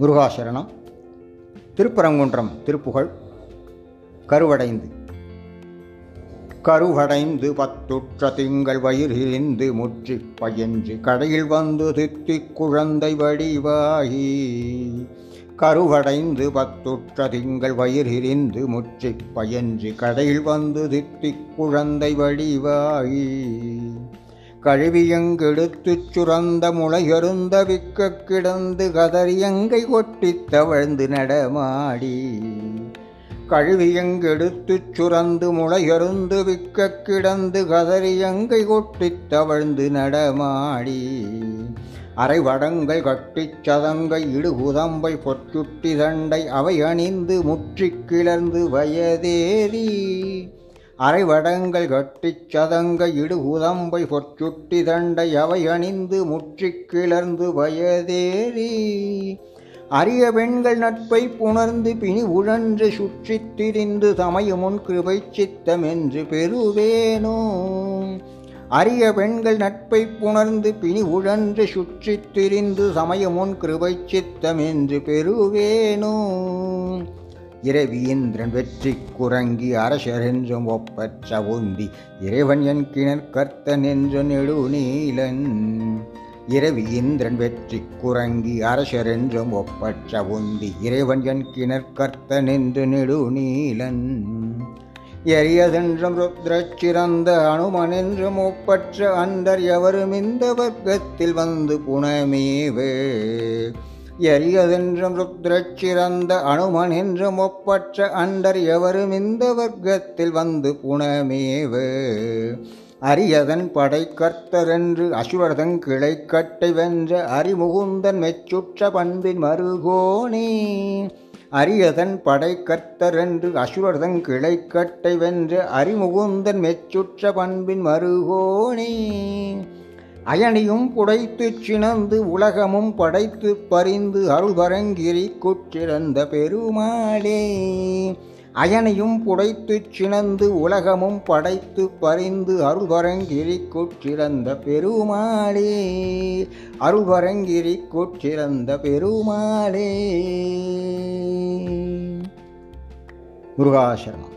முருகாசரணம் திருப்பரங்குன்றம் திருப்புகழ் கருவடைந்து. கருவடைந்து பத்துற்ற திங்கள் வயிறிருந்து முற்றி பயின்று கடையில் வந்து தித்தி குழந்தை வடிவாகி. கருவடைந்து பத்துற்ற திங்கள் வயிறிருந்து முற்றி பயின்று கடையில் வந்து தித்தி குழந்தை வடிவாகி. கழுவியங்கெடுத்துச் சுரந்த முளையருந்த விக்க கிடந்து கதறியங்கை கொட்டித் தவழ்ந்து நடமாடி. கழுவியங்கெடுத்துச் சுரந்து முளையருந்து விக்க கிடந்து கதறியங்கை கொட்டித் தவழ்ந்து நடமாடி. அரைவடங்கள் கட்டிச் சதங்கை இடுகுதம்பை பொற்சுட்டி தண்டை அவை அணிந்து முற்றிக் கிளர்ந்து வயதேறி. அரைவடங்கள் கட்டிச் சதங்க இடுகுதம்பை பொற்சுட்டி தண்டை அவை அணிந்து முற்றிக் கிளர்ந்து வயதேறி. அரிய பெண்கள் நட்பை புணர்ந்து பிணி உழன்று சுற்றித் திரிந்து சமயமுன் கிருபை சித்தம் என்று பெறுவேனோ. அரிய பெண்கள் நட்பை புணர்ந்து பிணி உழன்று சுற்றித் திரிந்து சமயமுன் கிருபை சித்தம் என்று பெறுவேனோ. இரவியிந்திரன் வெற்றி குரங்கி அரசரென்றும் ஒப்பற்ற உந்தி இறைவன் என் கிணற் கர்த்தன் என்ற நெடுநீலன். இரவி இந்திரன் வெற்றி குரங்கி அரசரென்றும் ஒப்பற்ற உந்தி இறைவன் என் கிணற் கர்த்தன் என்று நெடுநீலன். எரியதென்றும் ருத்ரச் சிறந்த அனுமன் என்றும் ஒப்பற்ற அந்தர் எவரும் இந்த வர்க்கத்தில் வந்து புனமேவே. எரியதென்றும் ருத்ரச்சிறந்த அனுமன் என்றும் ஒப்பற்ற அண்டர் எவரும் இந்த வர்க்கத்தில் வந்து புனமேவு. அரியதன் படை கர்த்தரென்று அசுரதன் கிளைக்கட்டை வென்ற அரிமுகுந்தன் மெச்சுற்ற பண்பின் மருகோனே. அரியதன் படை கர்த்தரென்று அசுரதன் கிளை கட்டை வென்ற அரிமுகுந்தன் மெச்சுற்ற பண்பின் மருகோனே. அயனியும் புடைத்துச் சினந்து உலகமும் படைத்து பறிந்து அருள்வரங்கிரி குற்றிறந்த பெருமாளே. அயனையும் புடைத்துச் சினந்து உலகமும் படைத்து பறிந்து அருள்வரங்கிரி குற்றிறந்த பெருமாளே. அருள்வரங்கிரி குற்றிறந்த பெருமாளே. முருகாசரணம்.